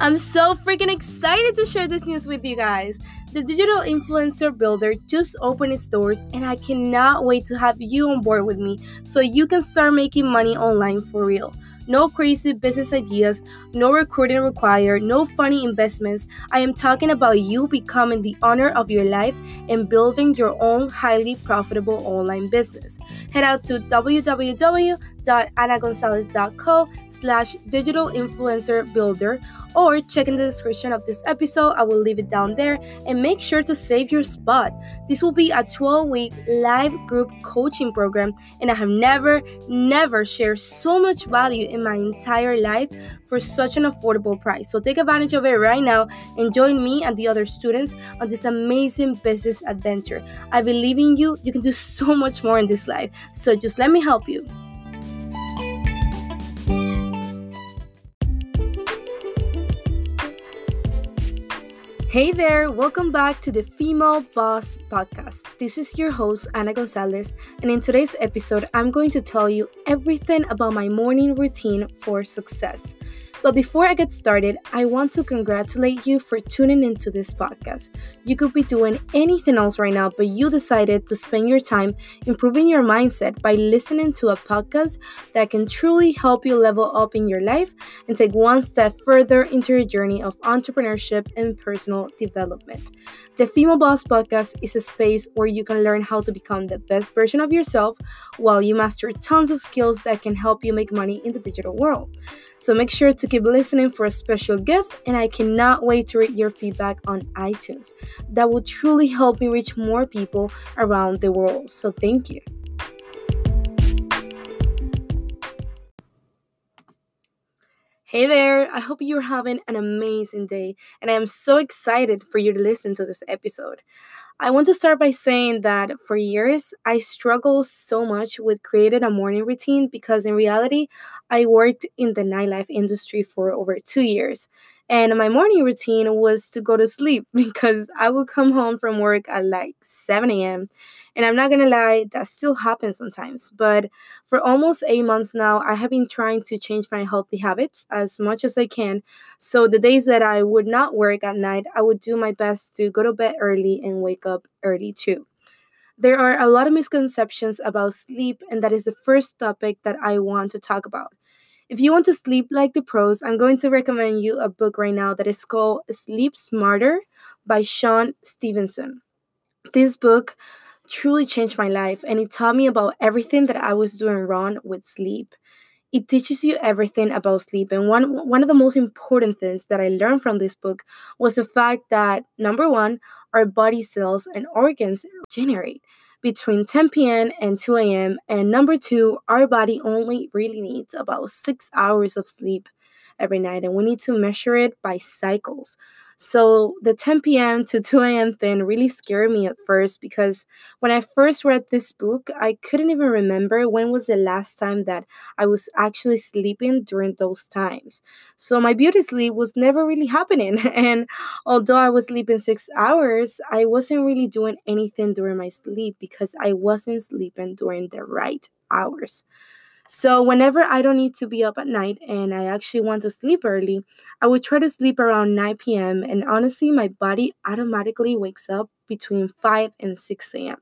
I'm so freaking excited to share this news with you guys. The Digital Influencer Builder just opened its doors, and I cannot wait to have you on board with me so you can start making money online for real no crazy business ideas, no recruiting required, no funny investments. I am talking about you becoming the owner of your life and building your own highly profitable online business. Head out to www.anagonzalez.co slash digital influencer builder or check in the description of this episode. I will leave it down there and make sure to save your spot. This will be a 12 week live group coaching program, and I have never, never shared so much value in my entire life for such an affordable price. So take advantage of it right now and join me and the other students on this amazing business adventure. I believe in you. You can do so much more in this life. So just let me help you. Hey there, welcome back to the Female Boss Podcast. This is your host, Ana Gonzalez, and in today's episode, I'm going to tell you everything about my morning routine for success. But before I get started, I want to congratulate you for tuning into this podcast. You could be doing anything else right now, but you decided to spend your time improving your mindset by listening to a podcast that can truly help you level up in your life and take one step further into your journey of entrepreneurship and personal development. The Female Boss Podcast is a space where you can learn how to become the best version of yourself while you master tons of skills that can help you make money in the digital world. So make sure to keep listening for a special gift, and I cannot wait to read your feedback on iTunes. That will truly help me reach more people around the world. So thank you. Hey there, I hope you're having an amazing day, and I am so excited for you to listen to this episode. I want to start by saying that for years, I struggled so much with creating a morning routine because in reality, I worked in the nightlife industry for over two years. And my morning routine was to go to sleep because I would come home from work at like 7 a.m. And I'm not gonna lie, that still happens sometimes. But for almost eight months now, I have been trying to change my healthy habits as much as I can. So the days that I would not work at night, I would do my best to go to bed early and wake up early too. There are a lot of misconceptions about sleep, and that is the first topic that I want to talk about. If you want to sleep like the pros, I'm going to recommend you a book right now that is called Sleep Smarter by Shawn Stevenson. This book truly changed my life and it taught me about everything that I was doing wrong with sleep. It teaches you everything about sleep. And one, one of the most important things that I learned from this book was the fact that number one, our body cells and organs generate between 10 p.m. and 2 a.m. And number two, our body only really needs about six hours of sleep every night, and we need to measure it by cycles. So the 10 p.m. to 2 a.m. thing really scared me at first because when I first read this book, I couldn't even remember when was the last time that I was actually sleeping during those times. So my beauty sleep was never really happening. And although I was sleeping six hours, I wasn't really doing anything during my sleep because I wasn't sleeping during the right hours. So, whenever I don't need to be up at night and I actually want to sleep early, I would try to sleep around 9 p.m. And honestly, my body automatically wakes up between 5 and 6 a.m.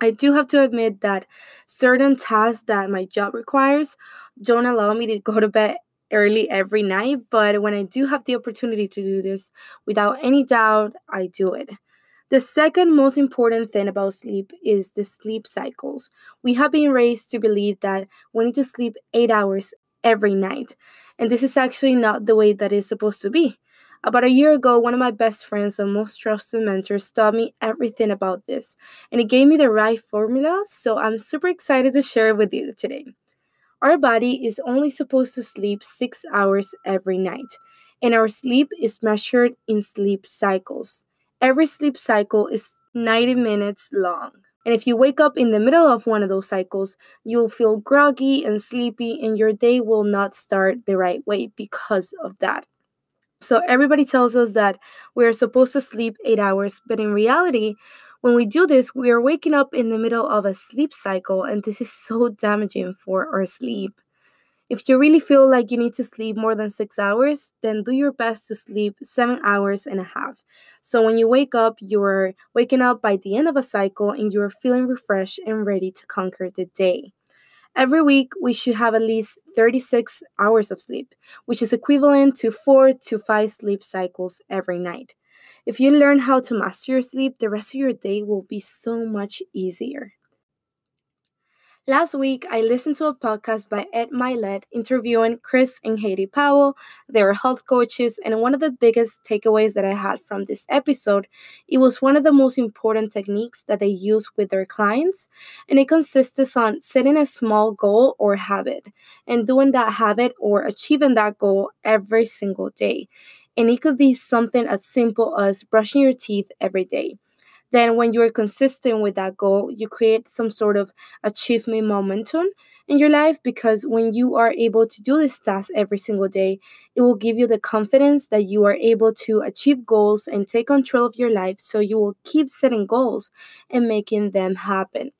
I do have to admit that certain tasks that my job requires don't allow me to go to bed early every night, but when I do have the opportunity to do this, without any doubt, I do it. The second most important thing about sleep is the sleep cycles. We have been raised to believe that we need to sleep eight hours every night, and this is actually not the way that it's supposed to be. About a year ago, one of my best friends and most trusted mentors taught me everything about this, and it gave me the right formula, so I'm super excited to share it with you today. Our body is only supposed to sleep six hours every night, and our sleep is measured in sleep cycles. Every sleep cycle is 90 minutes long. And if you wake up in the middle of one of those cycles, you'll feel groggy and sleepy, and your day will not start the right way because of that. So, everybody tells us that we are supposed to sleep eight hours, but in reality, when we do this, we are waking up in the middle of a sleep cycle, and this is so damaging for our sleep. If you really feel like you need to sleep more than six hours, then do your best to sleep seven hours and a half. So when you wake up, you're waking up by the end of a cycle and you're feeling refreshed and ready to conquer the day. Every week, we should have at least 36 hours of sleep, which is equivalent to four to five sleep cycles every night. If you learn how to master your sleep, the rest of your day will be so much easier. Last week, I listened to a podcast by Ed Mylett interviewing Chris and Heidi Powell. They are health coaches, and one of the biggest takeaways that I had from this episode, it was one of the most important techniques that they use with their clients, and it consists on setting a small goal or habit and doing that habit or achieving that goal every single day. And it could be something as simple as brushing your teeth every day then when you're consistent with that goal you create some sort of achievement momentum in your life because when you are able to do this task every single day it will give you the confidence that you are able to achieve goals and take control of your life so you will keep setting goals and making them happen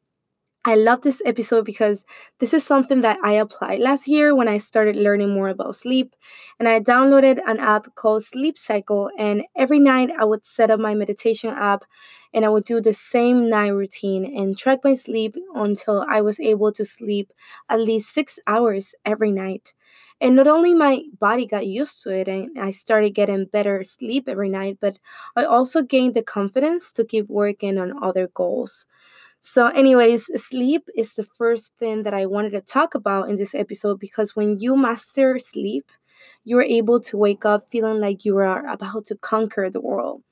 I love this episode because this is something that I applied last year when I started learning more about sleep. And I downloaded an app called Sleep Cycle. And every night I would set up my meditation app and I would do the same night routine and track my sleep until I was able to sleep at least six hours every night. And not only my body got used to it and I started getting better sleep every night, but I also gained the confidence to keep working on other goals. So, anyways, sleep is the first thing that I wanted to talk about in this episode because when you master sleep, you're able to wake up feeling like you are about to conquer the world.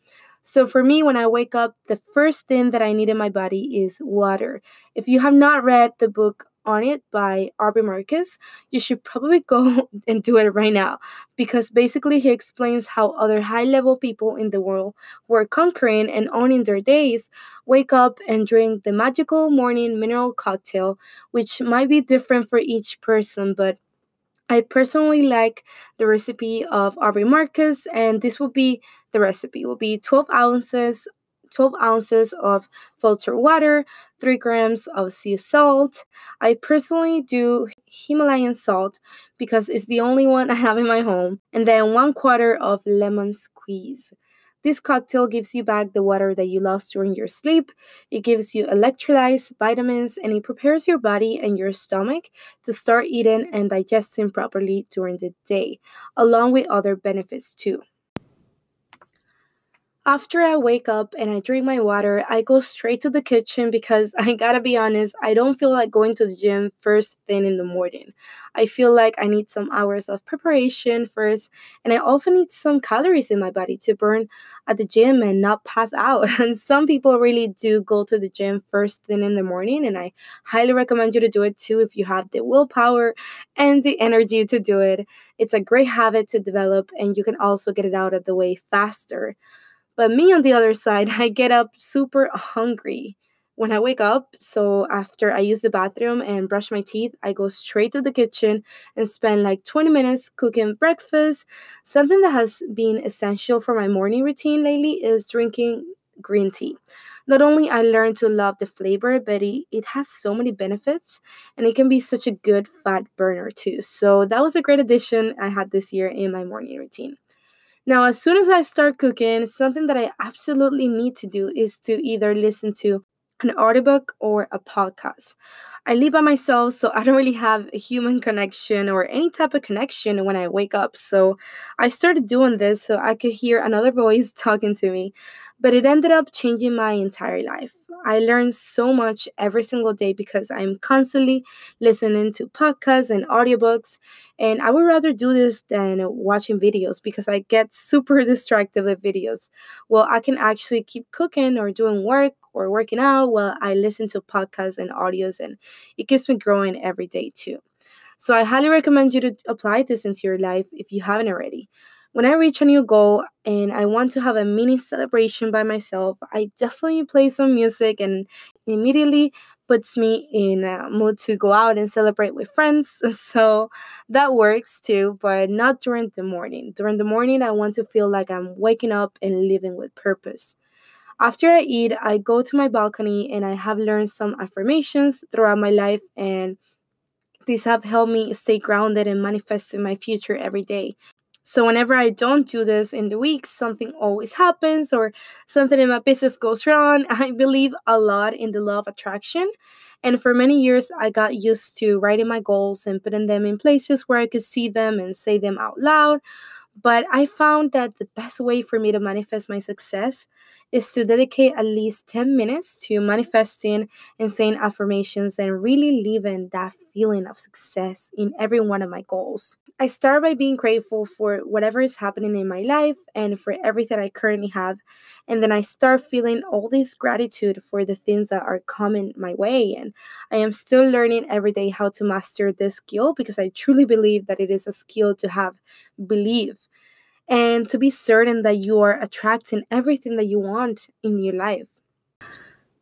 So, for me, when I wake up, the first thing that I need in my body is water. If you have not read the book on it by Aubrey Marcus, you should probably go and do it right now because basically he explains how other high level people in the world who are conquering and owning their days wake up and drink the magical morning mineral cocktail, which might be different for each person, but I personally like the recipe of Aubrey Marcus, and this will be the recipe. Will be 12 ounces 12 ounces of filtered water, 3 grams of sea salt. I personally do Himalayan salt because it's the only one I have in my home, and then 1 quarter of lemon squeeze. This cocktail gives you back the water that you lost during your sleep. It gives you electrolytes, vitamins, and it prepares your body and your stomach to start eating and digesting properly during the day, along with other benefits too. After I wake up and I drink my water, I go straight to the kitchen because I gotta be honest, I don't feel like going to the gym first thing in the morning. I feel like I need some hours of preparation first, and I also need some calories in my body to burn at the gym and not pass out. And some people really do go to the gym first thing in the morning, and I highly recommend you to do it too if you have the willpower and the energy to do it. It's a great habit to develop, and you can also get it out of the way faster. But me on the other side, I get up super hungry when I wake up. So after I use the bathroom and brush my teeth, I go straight to the kitchen and spend like 20 minutes cooking breakfast. Something that has been essential for my morning routine lately is drinking green tea. Not only I learned to love the flavor, but it, it has so many benefits and it can be such a good fat burner too. So that was a great addition I had this year in my morning routine. Now, as soon as I start cooking, something that I absolutely need to do is to either listen to an audiobook or a podcast. I live by myself, so I don't really have a human connection or any type of connection when I wake up. So I started doing this so I could hear another voice talking to me, but it ended up changing my entire life. I learn so much every single day because I'm constantly listening to podcasts and audiobooks. And I would rather do this than watching videos because I get super distracted with videos. Well, I can actually keep cooking or doing work or working out while I listen to podcasts and audios, and it keeps me growing every day too. So I highly recommend you to apply this into your life if you haven't already. When I reach a new goal and I want to have a mini celebration by myself, I definitely play some music and immediately puts me in a mood to go out and celebrate with friends. So that works too, but not during the morning. During the morning, I want to feel like I'm waking up and living with purpose. After I eat, I go to my balcony and I have learned some affirmations throughout my life and These have helped me stay grounded and manifest in my future every day. So whenever I don't do this in the week, something always happens or something in my business goes wrong. I believe a lot in the law of attraction. And for many years, I got used to writing my goals and putting them in places where I could see them and say them out loud. But I found that the best way for me to manifest my success is to dedicate at least 10 minutes to manifesting and saying affirmations and really living that feeling of success in every one of my goals. I start by being grateful for whatever is happening in my life and for everything I currently have. And then I start feeling all this gratitude for the things that are coming my way. And I am still learning every day how to master this skill because I truly believe that it is a skill to have belief and to be certain that you are attracting everything that you want in your life.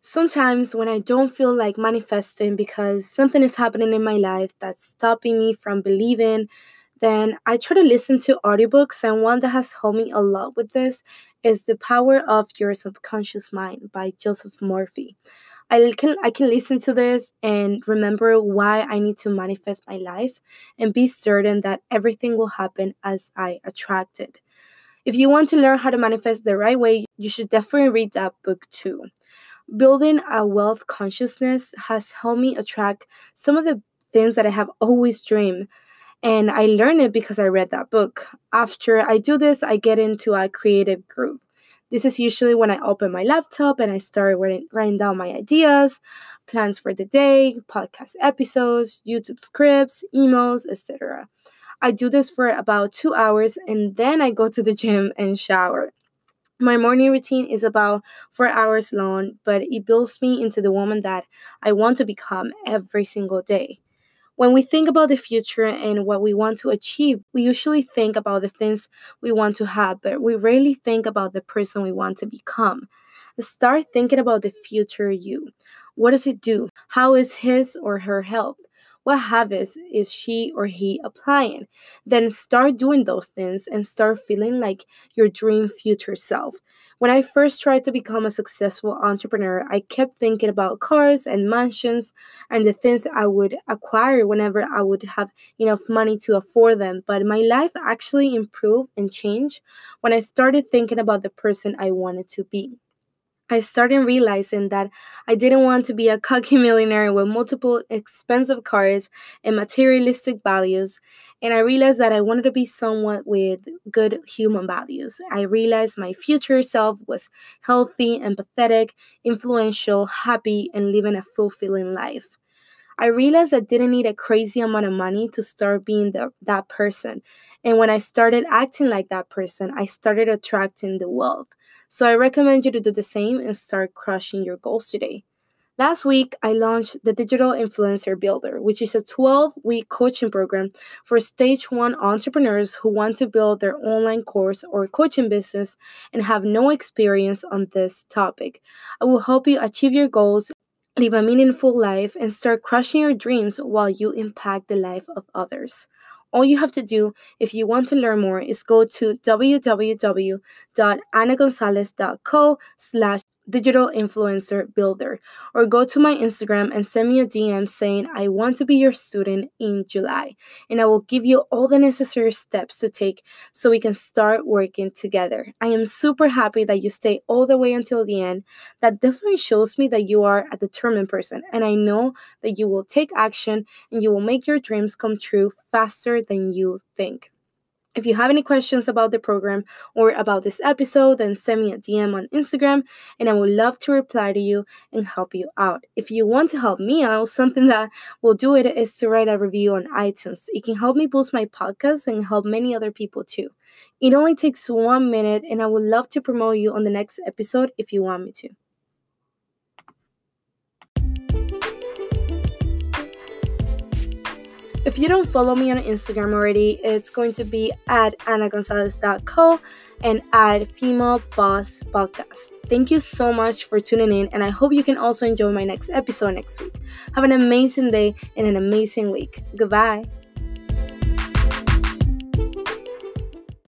Sometimes, when I don't feel like manifesting because something is happening in my life that's stopping me from believing, then I try to listen to audiobooks. And one that has helped me a lot with this is The Power of Your Subconscious Mind by Joseph Murphy. I can I can listen to this and remember why I need to manifest my life and be certain that everything will happen as I attract it. If you want to learn how to manifest the right way, you should definitely read that book too. Building a wealth consciousness has helped me attract some of the things that I have always dreamed. And I learned it because I read that book. After I do this, I get into a creative group. This is usually when I open my laptop and I start writing, writing down my ideas, plans for the day, podcast episodes, YouTube scripts, emails, etc. I do this for about two hours and then I go to the gym and shower. My morning routine is about four hours long, but it builds me into the woman that I want to become every single day. When we think about the future and what we want to achieve, we usually think about the things we want to have, but we rarely think about the person we want to become. Start thinking about the future you. What does it do? How is his or her health? What habits is she or he applying? Then start doing those things and start feeling like your dream future self. When I first tried to become a successful entrepreneur, I kept thinking about cars and mansions and the things I would acquire whenever I would have enough money to afford them. But my life actually improved and changed when I started thinking about the person I wanted to be. I started realizing that I didn't want to be a cocky millionaire with multiple expensive cars and materialistic values. And I realized that I wanted to be someone with good human values. I realized my future self was healthy, empathetic, influential, happy, and living a fulfilling life. I realized I didn't need a crazy amount of money to start being the, that person. And when I started acting like that person, I started attracting the wealth. So I recommend you to do the same and start crushing your goals today. Last week, I launched the Digital Influencer Builder, which is a 12 week coaching program for stage one entrepreneurs who want to build their online course or coaching business and have no experience on this topic. I will help you achieve your goals, live a meaningful life, and start crushing your dreams while you impact the life of others. All you have to do if you want to learn more is go to www.anagonzalez.co slash digital influencer builder or go to my Instagram and send me a DM saying I want to be your student in July and I will give you all the necessary steps to take so we can start working together. I am super happy that you stay all the way until the end. That definitely shows me that you are a determined person and I know that you will take action and you will make your dreams come true faster than you think. If you have any questions about the program or about this episode, then send me a DM on Instagram and I would love to reply to you and help you out. If you want to help me out, something that will do it is to write a review on iTunes. It can help me boost my podcast and help many other people too. It only takes one minute and I would love to promote you on the next episode if you want me to. If you don't follow me on Instagram already, it's going to be at anagonzalez.co and at Female Boss Podcast. Thank you so much for tuning in, and I hope you can also enjoy my next episode next week. Have an amazing day and an amazing week. Goodbye.